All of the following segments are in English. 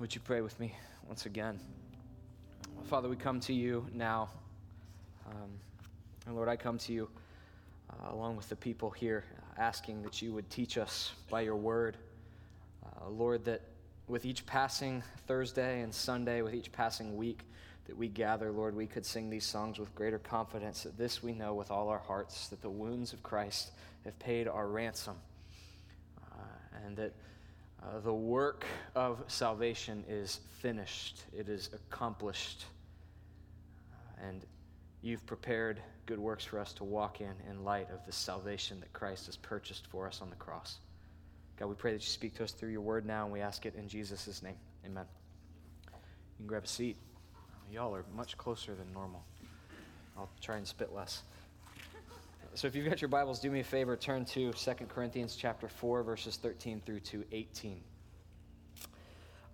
would you pray with me once again? Father, we come to you now. Um, and Lord, I come to you uh, along with the people here, asking that you would teach us by your word. Uh, Lord, that with each passing Thursday and Sunday, with each passing week that we gather, Lord, we could sing these songs with greater confidence that this we know with all our hearts that the wounds of Christ have paid our ransom, uh, and that uh, the work of salvation is finished, it is accomplished, uh, and you've prepared good works for us to walk in in light of the salvation that Christ has purchased for us on the cross. God, we pray that you speak to us through your word now, and we ask it in Jesus' name. Amen. You can grab a seat. Y'all are much closer than normal. I'll try and spit less. So if you've got your Bibles, do me a favor, turn to 2 Corinthians chapter 4, verses 13 through to 18.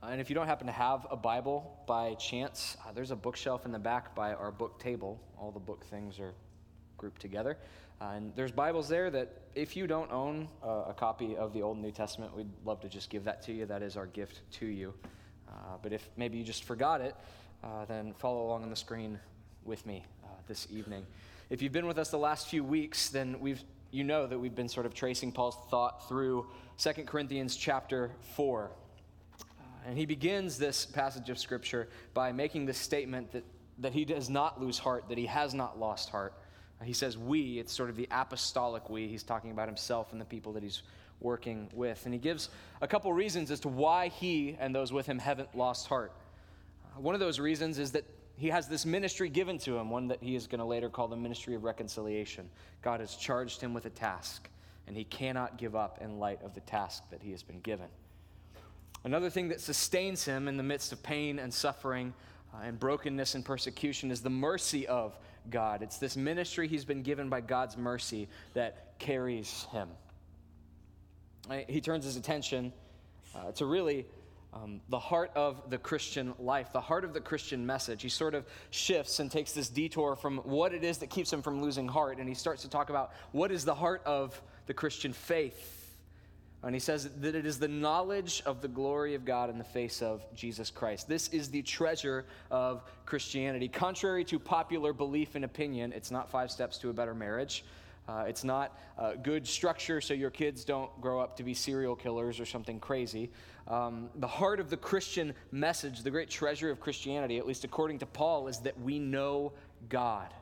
Uh, and if you don't happen to have a Bible by chance, uh, there's a bookshelf in the back by our book table. All the book things are grouped together. Uh, and there's Bibles there that if you don't own uh, a copy of the Old and New Testament, we'd love to just give that to you. That is our gift to you. Uh, but if maybe you just forgot it, uh, then follow along on the screen with me this evening. If you've been with us the last few weeks, then we've you know that we've been sort of tracing Paul's thought through 2 Corinthians chapter 4. Uh, and he begins this passage of Scripture by making this statement that, that he does not lose heart, that he has not lost heart. He says, we, it's sort of the apostolic we. He's talking about himself and the people that he's working with. And he gives a couple reasons as to why he and those with him haven't lost heart. Uh, one of those reasons is that he has this ministry given to him, one that he is going to later call the ministry of reconciliation. God has charged him with a task, and he cannot give up in light of the task that he has been given. Another thing that sustains him in the midst of pain and suffering uh, and brokenness and persecution is the mercy of God. It's this ministry he's been given by God's mercy that carries him. He turns his attention uh, to really um, the heart of the Christian life, the heart of the Christian message. He sort of shifts and takes this detour from what it is that keeps him from losing heart, and he starts to talk about what is the heart of the Christian faith. And he says that it is the knowledge of the glory of God in the face of Jesus Christ. This is the treasure of Christianity. Contrary to popular belief and opinion, it's not five steps to a better marriage. Uh, it's not uh, good structure so your kids don't grow up to be serial killers or something crazy. Um, the heart of the Christian message, the great treasure of Christianity, at least according to Paul, is that we know God,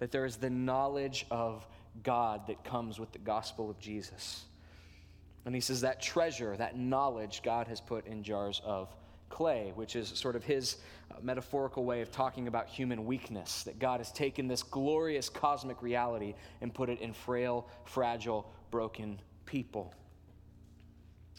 that there is the knowledge of God that comes with the gospel of Jesus. And he says that treasure, that knowledge, God has put in jars of clay, which is sort of his uh, metaphorical way of talking about human weakness. That God has taken this glorious cosmic reality and put it in frail, fragile, broken people.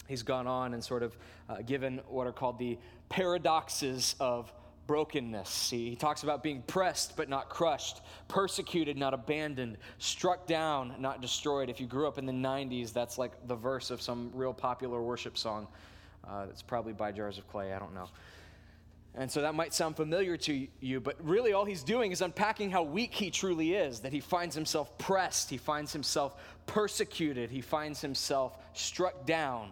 He's gone on and sort of uh, given what are called the paradoxes of brokenness. He, he talks about being pressed but not crushed, persecuted, not abandoned, struck down, not destroyed. If you grew up in the 90s, that's like the verse of some real popular worship song. Uh, that's probably by Jars of Clay, I don't know. And so that might sound familiar to you, but really all he's doing is unpacking how weak he truly is, that he finds himself pressed, he finds himself persecuted, he finds himself struck down.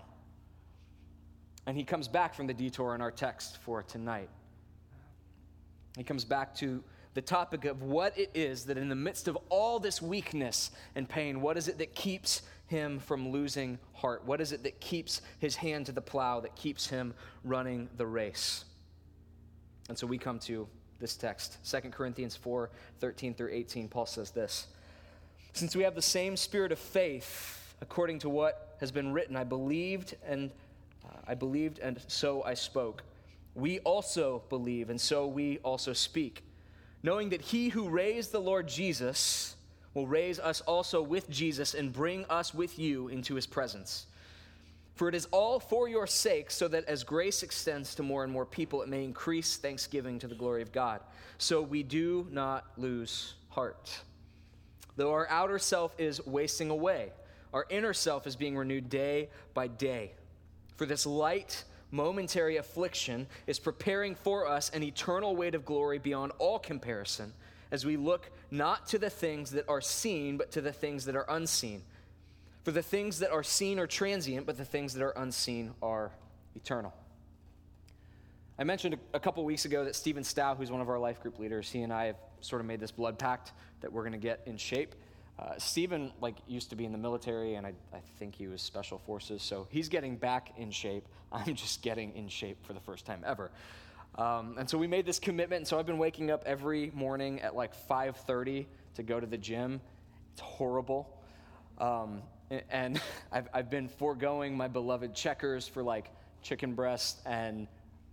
And he comes back from the detour in our text for tonight. He comes back to the topic of what it is that in the midst of all this weakness and pain, what is it that keeps him from losing heart? What is it that keeps his hand to the plow, that keeps him running the race? And so we come to this text, 2 Corinthians 4 13 through 18. Paul says this Since we have the same spirit of faith, according to what has been written, I believed and uh, I believed and so I spoke. We also believe and so we also speak knowing that he who raised the Lord Jesus will raise us also with Jesus and bring us with you into his presence. For it is all for your sake, so that as grace extends to more and more people, it may increase thanksgiving to the glory of God. So we do not lose heart. Though our outer self is wasting away, our inner self is being renewed day by day. For this light, momentary affliction is preparing for us an eternal weight of glory beyond all comparison as we look not to the things that are seen, but to the things that are unseen. For the things that are seen are transient, but the things that are unseen are eternal. I mentioned a, couple weeks ago that Stephen Stow, who's one of our life group leaders, he and I have sort of made this blood pact that we're going to get in shape. Uh, Stephen like used to be in the military, and I, I think he was special forces, so he's getting back in shape. I'm just getting in shape for the first time ever. Um, and so we made this commitment. And so I've been waking up every morning at like 5:30 to go to the gym. It's horrible. Um, and I've, I've been foregoing my beloved checkers for like chicken breast and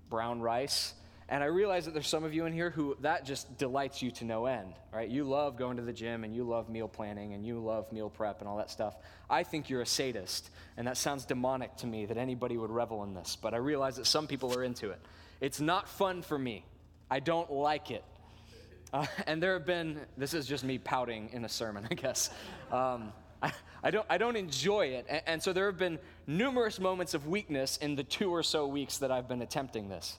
brown rice. And I realize that there's some of you in here who that just delights you to no end, right? You love going to the gym and you love meal planning and you love meal prep and all that stuff. I think you're a sadist, and that sounds demonic to me that anybody would revel in this, but I realize that some people are into it. It's not fun for me. I don't like it. Uh, and there have been, this is just me pouting in a sermon, I guess. Um, I, I, don't, I don't enjoy it. And, and so there have been numerous moments of weakness in the two or so weeks that I've been attempting this.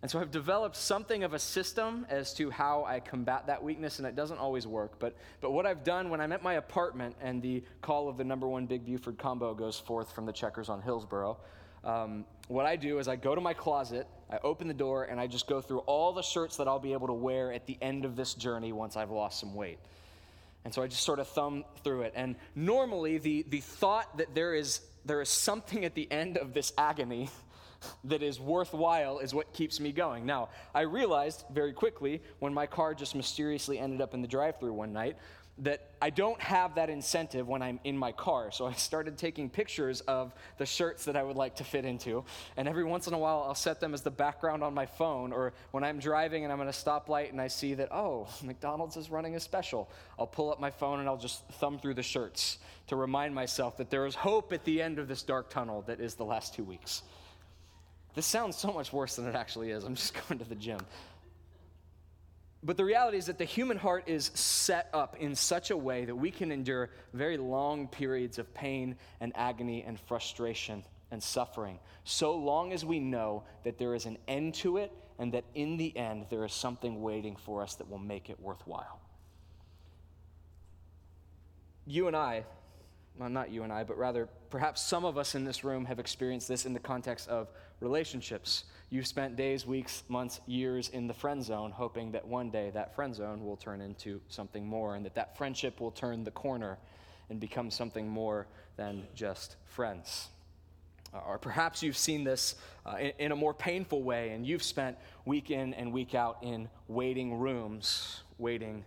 And so I've developed something of a system as to how I combat that weakness, and it doesn't always work. But, but what I've done when I'm at my apartment and the call of the number one Big Buford combo goes forth from the checkers on Hillsborough, um, what I do is I go to my closet, I open the door, and I just go through all the shirts that I'll be able to wear at the end of this journey once I've lost some weight. And so I just sort of thumb through it. And normally, the, the thought that there is, there is something at the end of this agony that is worthwhile is what keeps me going. Now, I realized very quickly when my car just mysteriously ended up in the drive through one night that I don't have that incentive when I'm in my car. So I started taking pictures of the shirts that I would like to fit into. And every once in a while, I'll set them as the background on my phone. Or when I'm driving and I'm at a stoplight and I see that, oh, McDonald's is running a special, I'll pull up my phone and I'll just thumb through the shirts to remind myself that there is hope at the end of this dark tunnel that is the last two weeks. This sounds so much worse than it actually is. I'm just going to the gym. But the reality is that the human heart is set up in such a way that we can endure very long periods of pain and agony and frustration and suffering, so long as we know that there is an end to it and that in the end there is something waiting for us that will make it worthwhile. You and I, well, not you and I, but rather perhaps some of us in this room have experienced this in the context of relationships. You've spent days, weeks, months, years in the friend zone, hoping that one day that friend zone will turn into something more and that that friendship will turn the corner and become something more than just friends. Or perhaps you've seen this uh, in, in a more painful way and you've spent week in and week out in waiting rooms, waiting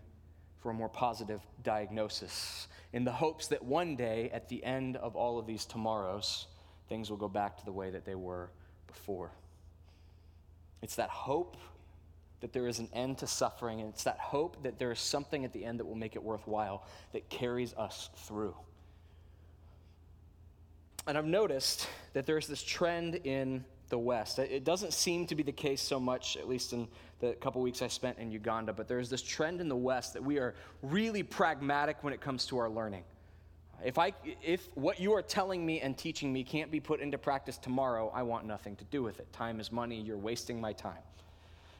for a more positive diagnosis, in the hopes that one day, at the end of all of these tomorrows, things will go back to the way that they were before. It's that hope that there is an end to suffering, and it's that hope that there is something at the end that will make it worthwhile that carries us through. And I've noticed that there's this trend in the West. It doesn't seem to be the case so much, at least in the couple weeks I spent in Uganda, but there's this trend in the West that we are really pragmatic when it comes to our learning. If, I, if what you are telling me and teaching me can't be put into practice tomorrow, I want nothing to do with it. Time is money, you're wasting my time.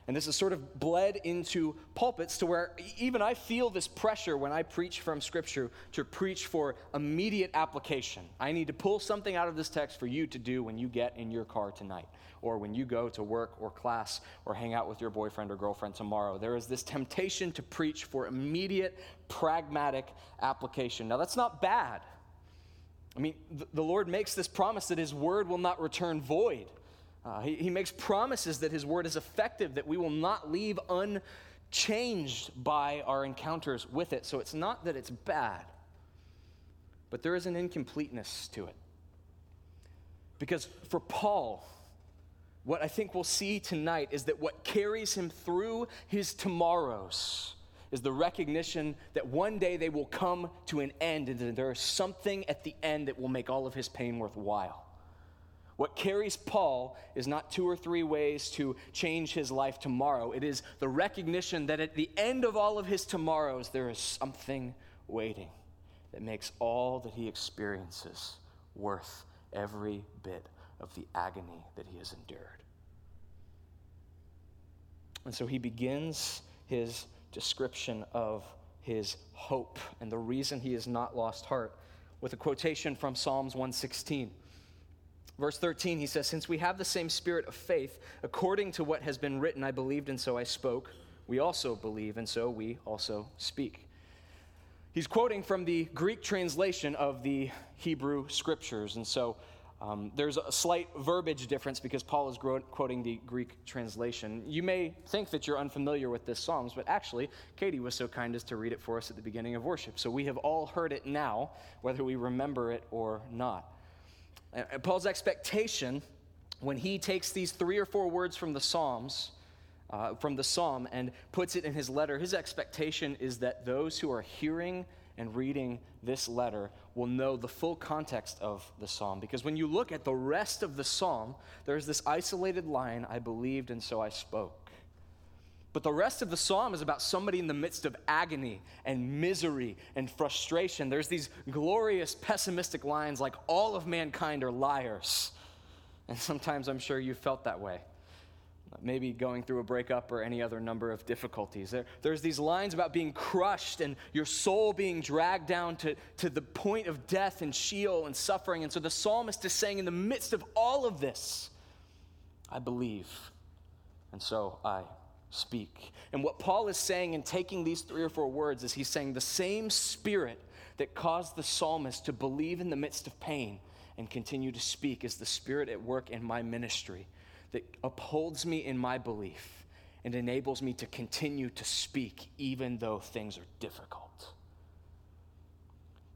And this is sort of bled into pulpits to where even I feel this pressure when I preach from Scripture to preach for immediate application. I need to pull something out of this text for you to do when you get in your car tonight, or when you go to work or class, or hang out with your boyfriend or girlfriend tomorrow. There is this temptation to preach for immediate, pragmatic application. Now, that's not bad. I mean, the Lord makes this promise that His word will not return void. Uh, he, he makes promises that his word is effective, that we will not leave unchanged by our encounters with it. So it's not that it's bad, but there is an incompleteness to it. Because for Paul, what I think we'll see tonight is that what carries him through his tomorrows is the recognition that one day they will come to an end and that there is something at the end that will make all of his pain worthwhile. What carries Paul is not two or three ways to change his life tomorrow. It is the recognition that at the end of all of his tomorrows, there is something waiting that makes all that he experiences worth every bit of the agony that he has endured. And so he begins his description of his hope and the reason he has not lost heart with a quotation from Psalms 116. Verse 13, he says, Since we have the same spirit of faith, according to what has been written, I believed and so I spoke, we also believe and so we also speak. He's quoting from the Greek translation of the Hebrew scriptures. And so um, there's a slight verbiage difference because Paul is quoting the Greek translation. You may think that you're unfamiliar with this Psalms, but actually, Katie was so kind as to read it for us at the beginning of worship. So we have all heard it now, whether we remember it or not. And Paul's expectation when he takes these three or four words from the Psalms, uh, from the Psalm, and puts it in his letter, his expectation is that those who are hearing and reading this letter will know the full context of the psalm. Because when you look at the rest of the psalm, there's this isolated line I believed and so I spoke. But the rest of the psalm is about somebody in the midst of agony and misery and frustration. There's these glorious pessimistic lines like, all of mankind are liars. And sometimes I'm sure you felt that way. Maybe going through a breakup or any other number of difficulties. There, there's these lines about being crushed and your soul being dragged down to, to the point of death and Sheol and suffering. And so the psalmist is saying, in the midst of all of this, I believe. And so I speak. And what Paul is saying in taking these three or four words is he's saying the same spirit that caused the psalmist to believe in the midst of pain and continue to speak is the spirit at work in my ministry that upholds me in my belief and enables me to continue to speak even though things are difficult.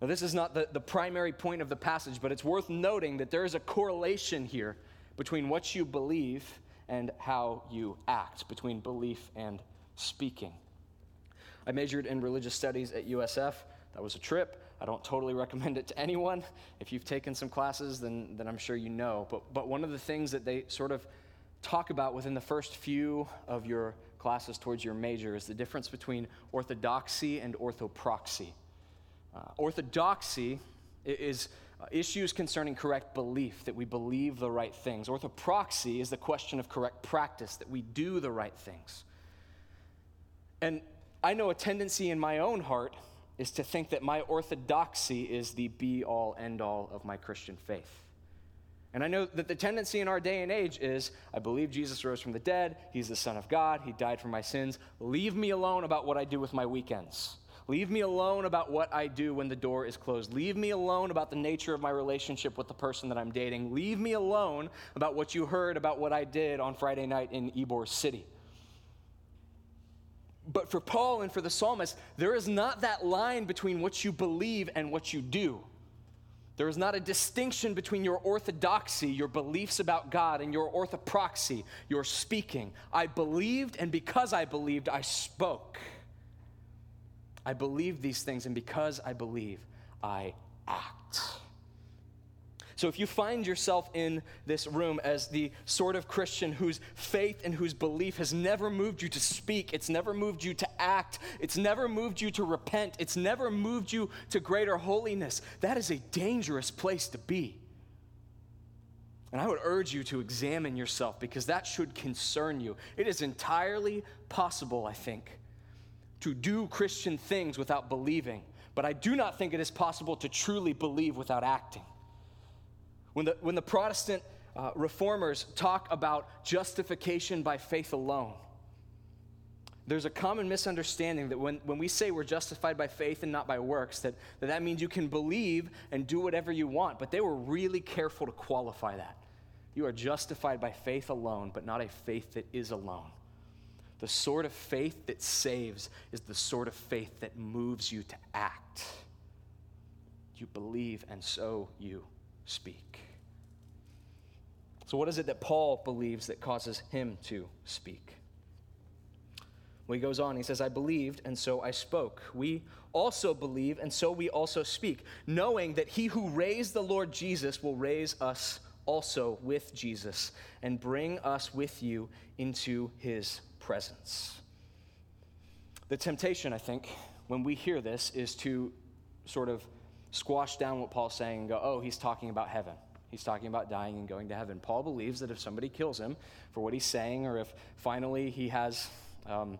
Now, this is not the, the primary point of the passage, but it's worth noting that there is a correlation here between what you believe and how you act, between belief and speaking. I majored in religious studies at USF. That was a trip. I don't totally recommend it to anyone. If you've taken some classes, then, then I'm sure you know. But, but one of the things that they sort of talk about within the first few of your classes towards your major is the difference between orthodoxy and orthopraxy. Uh, orthodoxy is issues concerning correct belief, that we believe the right things. Orthopraxy is the question of correct practice, that we do the right things. And I know a tendency in my own heart is to think that my orthodoxy is the be all end all of my Christian faith. And I know that the tendency in our day and age is I believe Jesus rose from the dead, he's the Son of God, he died for my sins. Leave me alone about what I do with my weekends. Leave me alone about what I do when the door is closed. Leave me alone about the nature of my relationship with the person that I'm dating. Leave me alone about what you heard about what I did on Friday night in Ybor City. But for Paul and for the psalmist, there is not that line between what you believe and what you do. There is not a distinction between your orthodoxy, your beliefs about God, and your orthopraxy, your speaking. I believed, and because I believed, I spoke. I believe these things, and because I believe, I act. So, if you find yourself in this room as the sort of Christian whose faith and whose belief has never moved you to speak, it's never moved you to act, it's never moved you to repent, it's never moved you to greater holiness, that is a dangerous place to be. And I would urge you to examine yourself because that should concern you. It is entirely possible, I think, to do Christian things without believing, but I do not think it is possible to truly believe without acting. When the, when the Protestant uh, reformers talk about justification by faith alone, there's a common misunderstanding that when, when we say we're justified by faith and not by works, that, that that means you can believe and do whatever you want. But they were really careful to qualify that. You are justified by faith alone, but not a faith that is alone. The sort of faith that saves is the sort of faith that moves you to act. You believe, and so you speak. So, what is it that Paul believes that causes him to speak? Well, he goes on, he says, I believed, and so I spoke. We also believe, and so we also speak, knowing that he who raised the Lord Jesus will raise us also with Jesus and bring us with you into his presence. The temptation, I think, when we hear this is to sort of squash down what Paul's saying and go, oh, he's talking about heaven. He's talking about dying and going to heaven. Paul believes that if somebody kills him for what he's saying, or if finally he has, um,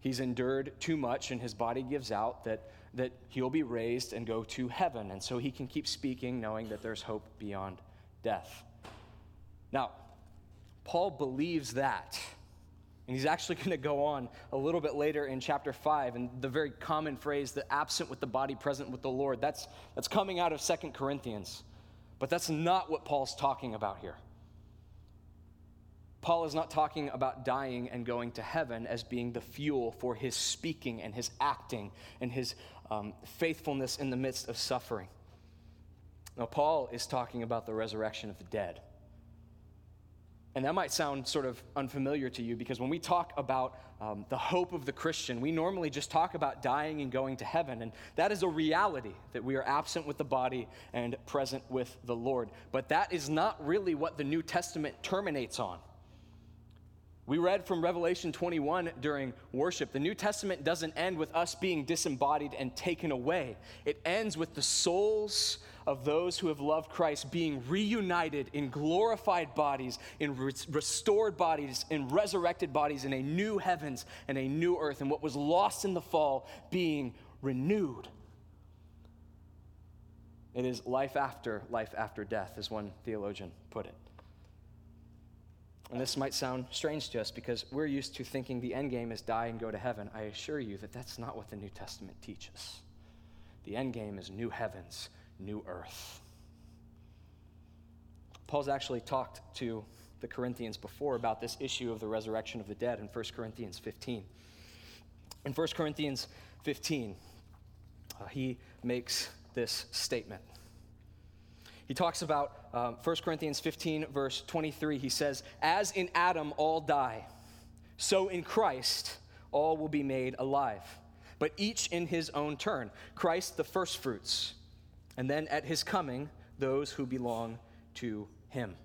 he's endured too much and his body gives out, that, that he'll be raised and go to heaven. And so he can keep speaking, knowing that there's hope beyond death. Now, Paul believes that. And he's actually going to go on a little bit later in chapter 5. And the very common phrase, the absent with the body, present with the Lord, that's, that's coming out of Second Corinthians. But that's not what Paul's talking about here. Paul is not talking about dying and going to heaven as being the fuel for his speaking and his acting and his um, faithfulness in the midst of suffering. Now, Paul is talking about the resurrection of the dead. And that might sound sort of unfamiliar to you because when we talk about um, the hope of the Christian, we normally just talk about dying and going to heaven. And that is a reality that we are absent with the body and present with the Lord. But that is not really what the New Testament terminates on. We read from Revelation 21 during worship. The New Testament doesn't end with us being disembodied and taken away, it ends with the souls of those who have loved Christ being reunited in glorified bodies, in re- restored bodies, in resurrected bodies, in a new heavens and a new earth, and what was lost in the fall being renewed. It is life after life after death, as one theologian put it. And this might sound strange to us because we're used to thinking the end game is die and go to heaven. I assure you that that's not what the New Testament teaches. The end game is new heavens, new earth. Paul's actually talked to the Corinthians before about this issue of the resurrection of the dead in 1 Corinthians 15. In 1 Corinthians 15, uh, he makes this statement. He talks about um, 1 Corinthians 15, verse 23. He says, As in Adam all die, so in Christ all will be made alive, but each in his own turn. Christ the firstfruits, and then at his coming, those who belong to him.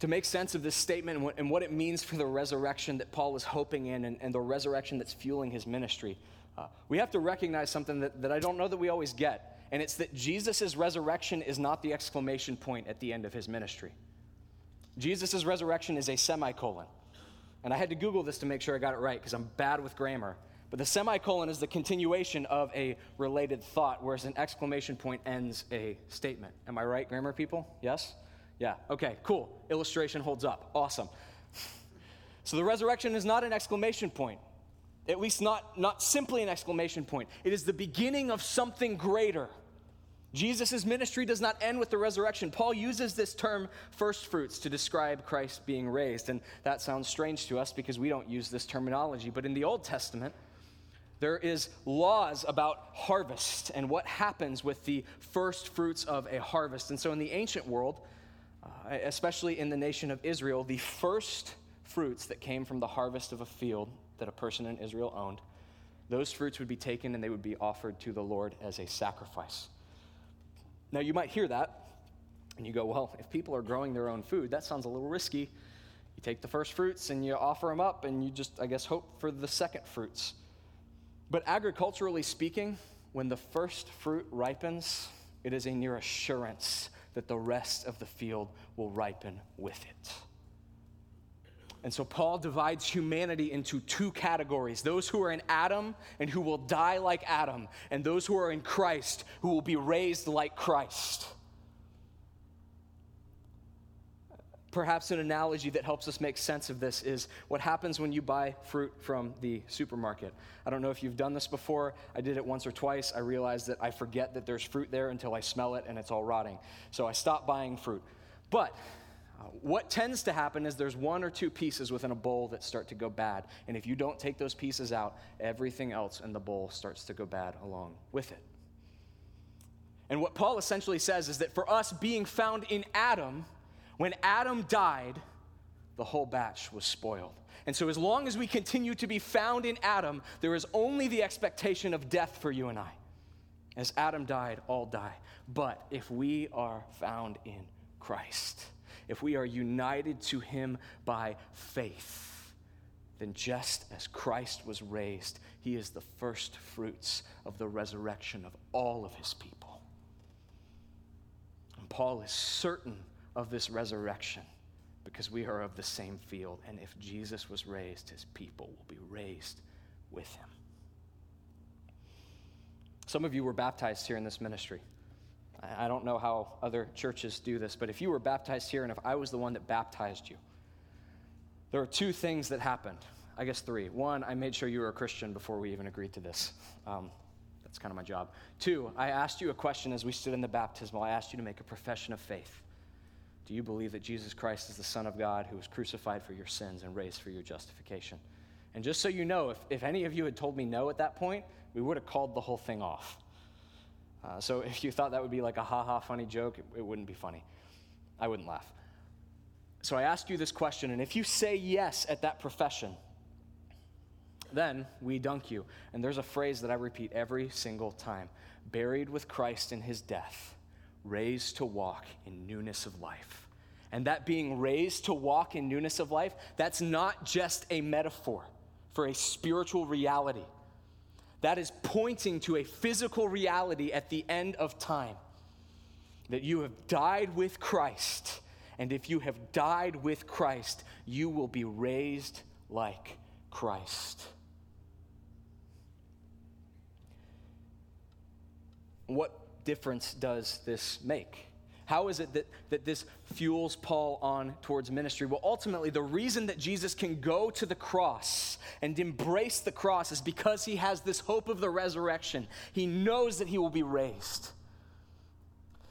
To make sense of this statement and what it means for the resurrection that Paul is hoping in and, and the resurrection that's fueling his ministry, uh, we have to recognize something that, that I don't know that we always get and it's that Jesus' resurrection is not the exclamation point at the end of his ministry. Jesus' resurrection is a semicolon. And I had to Google this to make sure I got it right because I'm bad with grammar. But the semicolon is the continuation of a related thought, whereas an exclamation point ends a statement. Am I right, grammar people? Yes? Yeah. Okay, cool. Illustration holds up. Awesome. So the resurrection is not an exclamation point. At least not, not simply an exclamation point. It is the beginning of something greater. Jesus' ministry does not end with the resurrection. Paul uses this term first fruits to describe Christ being raised. And that sounds strange to us because we don't use this terminology. But in the Old Testament, there is laws about harvest and what happens with the first fruits of a harvest. And so in the ancient world, uh, especially in the nation of Israel, the first fruits that came from the harvest of a field that a person in Israel owned, those fruits would be taken and they would be offered to the Lord as a sacrifice. Now, you might hear that and you go, well, if people are growing their own food, that sounds a little risky. You take the first fruits and you offer them up, and you just, I guess, hope for the second fruits. But agriculturally speaking, when the first fruit ripens, it is a near assurance that the rest of the field will ripen with it. And so Paul divides humanity into two categories those who are in Adam and who will die like Adam, and those who are in Christ who will be raised like Christ. Perhaps an analogy that helps us make sense of this is what happens when you buy fruit from the supermarket. I don't know if you've done this before. I did it once or twice. I realized that I forget that there's fruit there until I smell it and it's all rotting. So I stopped buying fruit. But uh, what tends to happen is there's one or two pieces within a bowl that start to go bad. And if you don't take those pieces out, everything else in the bowl starts to go bad along with it. And what Paul essentially says is that for us being found in Adam, when Adam died, the whole batch was spoiled. And so, as long as we continue to be found in Adam, there is only the expectation of death for you and I. As Adam died, all die. But if we are found in Christ, if we are united to him by faith, then just as Christ was raised, he is the first fruits of the resurrection of all of his people. And Paul is certain of this resurrection because we are of the same field. And if Jesus was raised, his people will be raised with him. Some of you were baptized here in this ministry. I don't know how other churches do this, but if you were baptized here and if I was the one that baptized you, there are two things that happened. I guess three. One, I made sure you were a Christian before we even agreed to this. Um, that's kind of my job. Two, I asked you a question as we stood in the baptismal. I asked you to make a profession of faith. Do you believe that Jesus Christ is the Son of God who was crucified for your sins and raised for your justification? And just so you know, if, if any of you had told me no at that point, we would have called the whole thing off. Uh, so if you thought that would be like a ha ha funny joke, it, it wouldn't be funny. I wouldn't laugh. So I ask you this question, and if you say yes at that profession, then we dunk you. And there's a phrase that I repeat every single time buried with Christ in his death, raised to walk in newness of life. And that being raised to walk in newness of life, that's not just a metaphor for a spiritual reality. That is pointing to a physical reality at the end of time. That you have died with Christ. And if you have died with Christ, you will be raised like Christ. What difference does this make? How is it that, that this fuels Paul on towards ministry? Well, ultimately, the reason that Jesus can go to the cross and embrace the cross is because he has this hope of the resurrection. He knows that he will be raised.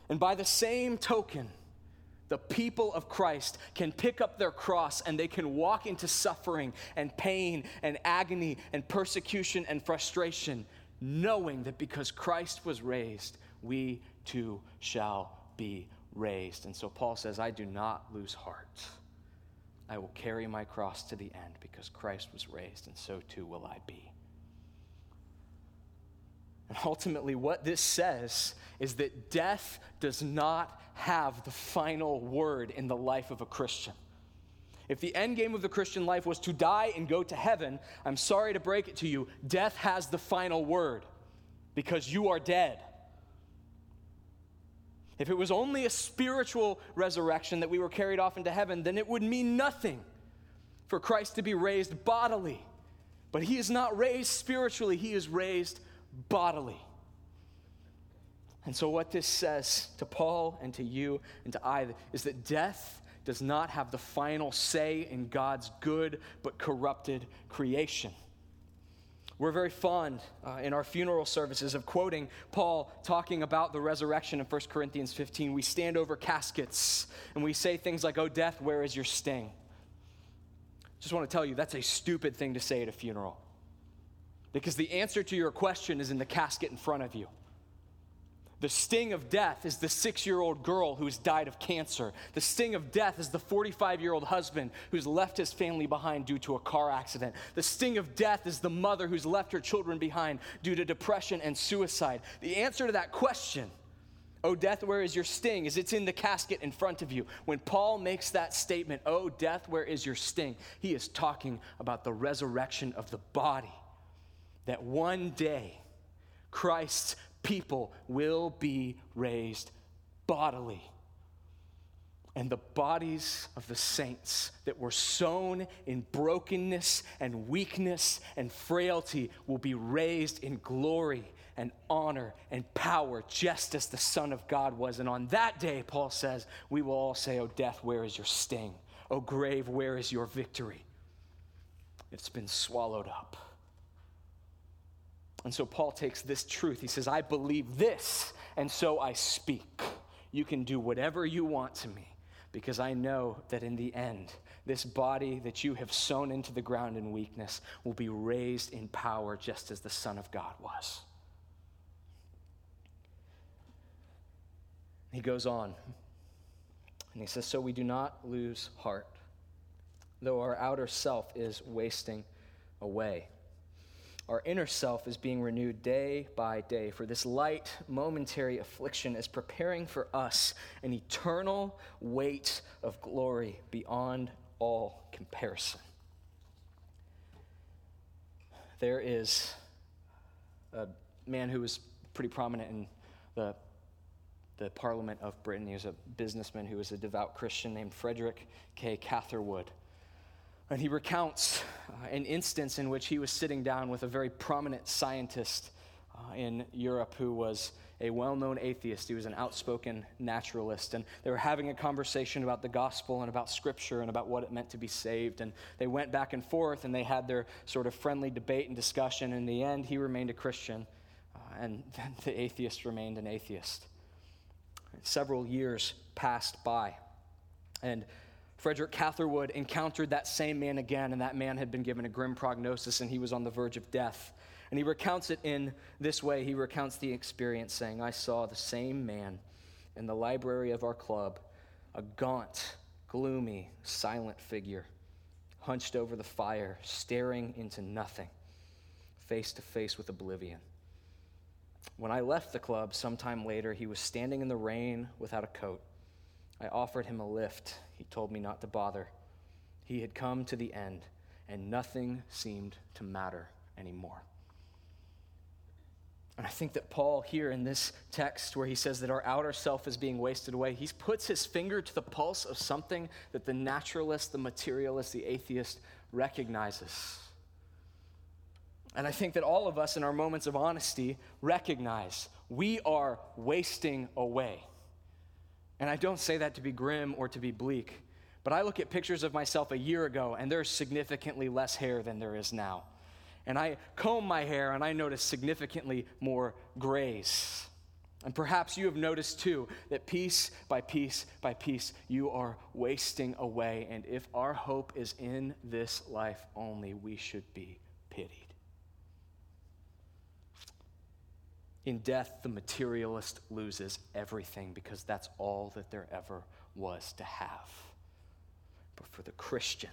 And by the same token, the people of Christ can pick up their cross and they can walk into suffering and pain and agony and persecution and frustration, knowing that because Christ was raised, we too shall be raised. And so Paul says, I do not lose heart. I will carry my cross to the end because Christ was raised, and so too will I be. And ultimately, what this says is that death does not have the final word in the life of a Christian. If the end game of the Christian life was to die and go to heaven, I'm sorry to break it to you, death has the final word because you are dead. If it was only a spiritual resurrection that we were carried off into heaven, then it would mean nothing for Christ to be raised bodily. But he is not raised spiritually, he is raised bodily. And so, what this says to Paul and to you and to I is that death does not have the final say in God's good but corrupted creation. We're very fond uh, in our funeral services of quoting Paul talking about the resurrection in 1 Corinthians 15. We stand over caskets and we say things like, Oh, death, where is your sting? Just want to tell you, that's a stupid thing to say at a funeral. Because the answer to your question is in the casket in front of you. The sting of death is the six year old girl who's died of cancer. The sting of death is the 45 year old husband who's left his family behind due to a car accident. The sting of death is the mother who's left her children behind due to depression and suicide. The answer to that question, Oh, death, where is your sting? Is it's in the casket in front of you. When Paul makes that statement, Oh, death, where is your sting? He is talking about the resurrection of the body. That one day, Christ's people will be raised bodily. And the bodies of the saints that were sown in brokenness and weakness and frailty will be raised in glory and honor and power, just as the Son of God was. And on that day, Paul says, we will all say, Oh, death, where is your sting? Oh, grave, where is your victory? It's been swallowed up. And so Paul takes this truth. He says, I believe this, and so I speak. You can do whatever you want to me, because I know that in the end, this body that you have sown into the ground in weakness will be raised in power, just as the Son of God was. He goes on, and he says, So we do not lose heart, though our outer self is wasting away our inner self is being renewed day by day, for this light, momentary affliction is preparing for us an eternal weight of glory beyond all comparison. There is a man who was pretty prominent in the, the Parliament of Britain. He was a businessman who was a devout Christian named Frederick K. Catherwood. And he recounts uh, an instance in which he was sitting down with a very prominent scientist uh, in Europe who was a well known atheist. He was an outspoken naturalist. And they were having a conversation about the gospel and about scripture and about what it meant to be saved. And they went back and forth and they had their sort of friendly debate and discussion. In the end, he remained a Christian, uh, and the atheist remained an atheist. Several years passed by. And Frederick Catherwood encountered that same man again, and that man had been given a grim prognosis and he was on the verge of death. And he recounts it in this way. He recounts the experience, saying, I saw the same man in the library of our club, a gaunt, gloomy, silent figure, hunched over the fire, staring into nothing, face to face with oblivion. When I left the club sometime later, he was standing in the rain without a coat. I offered him a lift. He told me not to bother. He had come to the end, and nothing seemed to matter anymore. And I think that Paul, here in this text where he says that our outer self is being wasted away, he puts his finger to the pulse of something that the naturalist, the materialist, the atheist recognizes. And I think that all of us, in our moments of honesty, recognize we are wasting away. And I don't say that to be grim or to be bleak, but I look at pictures of myself a year ago, and there's significantly less hair than there is now and I comb my hair and I notice significantly more grays. And perhaps you have noticed too that piece by piece by piece you are wasting away. And if our hope is in this life only, we should be pitied. In death, the materialist loses everything because that's all that there ever was to have. But for the Christian,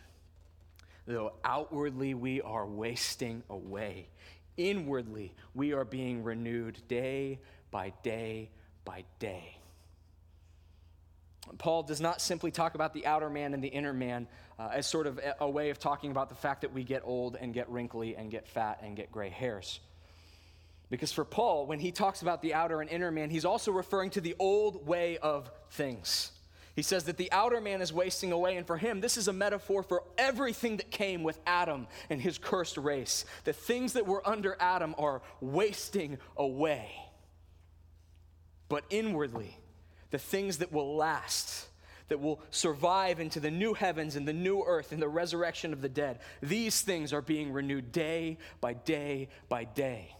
though outwardly we are wasting away, inwardly we are being renewed day by day by day. Paul does not simply talk about the outer man and the inner man uh, as sort of a, a way of talking about the fact that we get old and get wrinkly and get fat and get gray hairs. Because for Paul, when he talks about the outer and inner man, he's also referring to the old way of things. He says that the outer man is wasting away, and for him, this is a metaphor for everything that came with Adam and his cursed race. The things that were under Adam are wasting away. But inwardly, the things that will last, that will survive into the new heavens and the new earth and the resurrection of the dead, these things are being renewed day by day by day.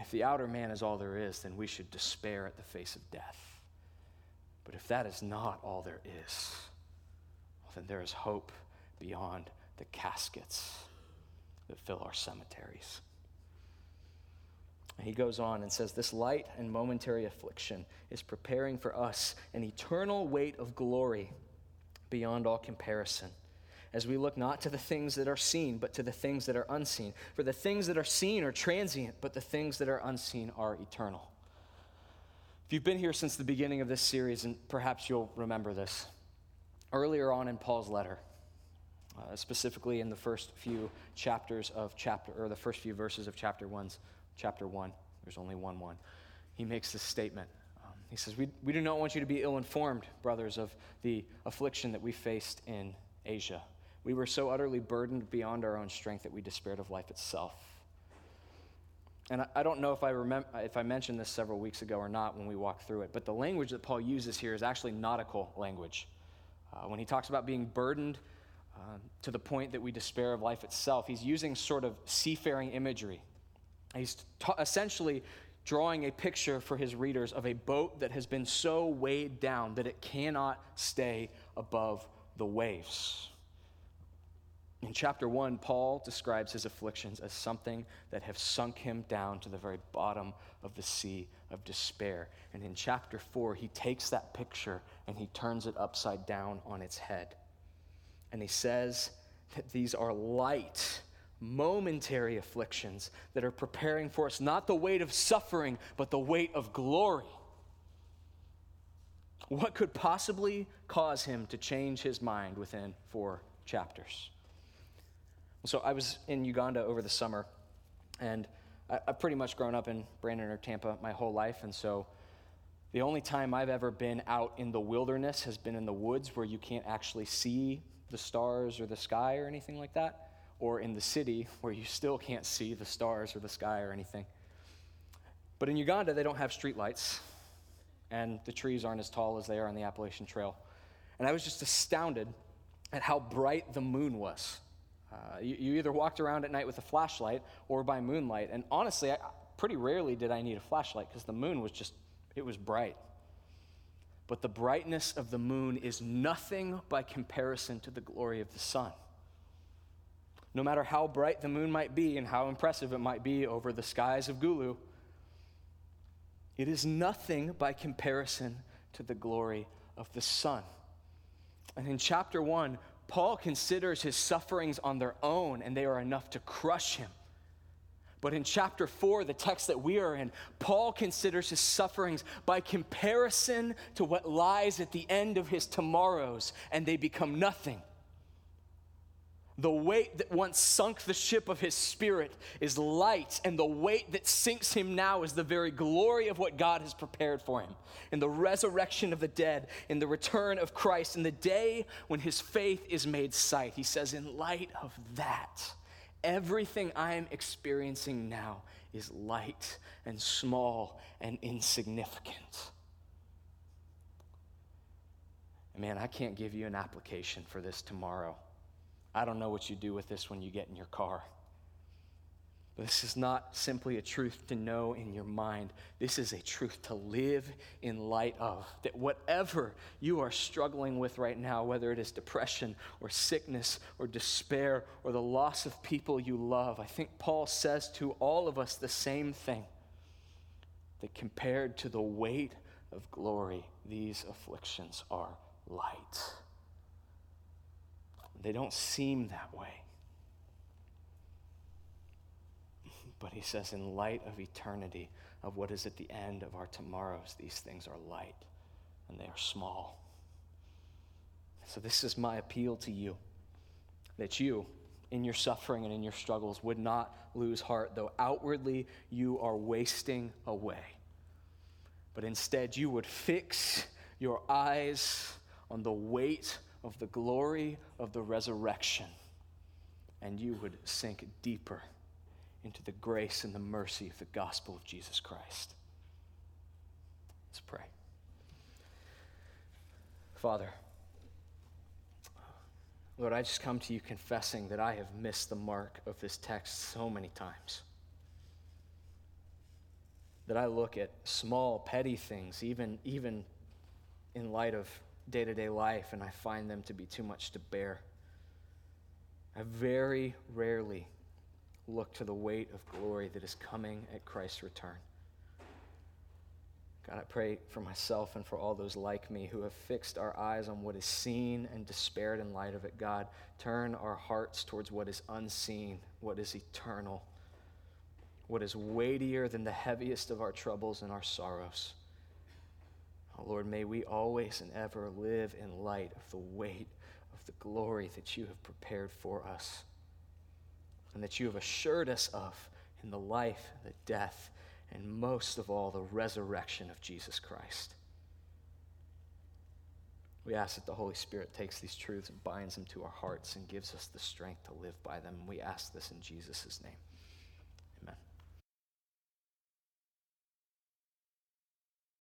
If the outer man is all there is, then we should despair at the face of death. But if that is not all there is, well, then there is hope beyond the caskets that fill our cemeteries. And he goes on and says, This light and momentary affliction is preparing for us an eternal weight of glory beyond all comparison. As we look not to the things that are seen, but to the things that are unseen. For the things that are seen are transient, but the things that are unseen are eternal. If you've been here since the beginning of this series, and perhaps you'll remember this, earlier on in Paul's letter, uh, specifically in the first few chapters of chapter, or the first few verses of chapter one's, chapter one, there's only one one, he makes this statement. Um, he says, we, we do not want you to be ill informed, brothers, of the affliction that we faced in Asia. We were so utterly burdened beyond our own strength that we despaired of life itself. And I, don't know if I, remember, if I mentioned this several weeks ago or not when we walked through it, but the language that Paul uses here is actually nautical language. Uh, when he talks about being burdened uh, to the point that we despair of life itself, he's using sort of seafaring imagery. He's t- essentially drawing a picture for his readers of a boat that has been so weighed down that it cannot stay above the waves. In chapter 1, Paul describes his afflictions as something that have sunk him down to the very bottom of the sea of despair. And in chapter 4, he takes that picture and he turns it upside down on its head. And he says that these are light, momentary afflictions that are preparing for us not the weight of suffering, but the weight of glory. What could possibly cause him to change his mind within four chapters? So I was in Uganda over the summer, and I, have pretty much grown up in Brandon or Tampa my whole life, and so the only time I've ever been out in the wilderness has been in the woods where you can't actually see the stars or the sky or anything like that, or in the city where you still can't see the stars or the sky or anything. But in Uganda, they don't have streetlights, and the trees aren't as tall as they are on the Appalachian Trail. And I was just astounded at how bright the moon was. Uh, you, you, either walked around at night with a flashlight or by moonlight. And honestly, I, pretty rarely did I need a flashlight because the moon was just, it was bright. But the brightness of the moon is nothing by comparison to the glory of the sun. No matter how bright the moon might be and how impressive it might be over the skies of Gulu, it is nothing by comparison to the glory of the sun. And in chapter 1, Paul considers his sufferings on their own, and they are enough to crush him. But in chapter 4, the text that we are in, Paul considers his sufferings by comparison to what lies at the end of his tomorrows, and they become nothing. The weight that once sunk the ship of his spirit is light, and the weight that sinks him now is the very glory of what God has prepared for him. In the resurrection of the dead, in the return of Christ, in the day when his faith is made sight. He says, In light of that, everything I am experiencing now is light and small and insignificant. man, I can't give you an application for this tomorrow. I don't know what you do with this when you get in your car. But this is not simply a truth to know in your mind. This is a truth to live in light of. That whatever you are struggling with right now, whether it is depression or sickness or despair or the loss of people you love, I think Paul says to all of us the same thing that compared to the weight of glory, these afflictions are light. They don't seem that way. But he says, in light of eternity, of what is at the end of our tomorrows, these things are light and they are small. So, this is my appeal to you that you, in your suffering and in your struggles, would not lose heart, though outwardly you are wasting away. But instead, you would fix your eyes on the weight of the glory of the resurrection, and you would sink deeper into the grace and the mercy of the gospel of Jesus Christ. Let's pray. Father, Lord, I just come to you confessing that I have missed the mark of this text so many times. That I look at small, petty things, even, even in light of day to day life, and I find them to be too much to bear. I very rarely look to the weight of glory that is coming at Christ's return. God, I pray for myself and for all those like me who have fixed our eyes on what is seen and despaired in light of it. God, turn our hearts towards what is unseen, what is eternal, what is weightier than the heaviest of our troubles and our sorrows. Lord, may we always and ever live in light of the weight of the glory that you have prepared for us and that you have assured us of in the life, the death, and most of all, the resurrection of Jesus Christ. We ask that the Holy Spirit takes these truths and binds them to our hearts and gives us the strength to live by them. We ask this in Jesus' name.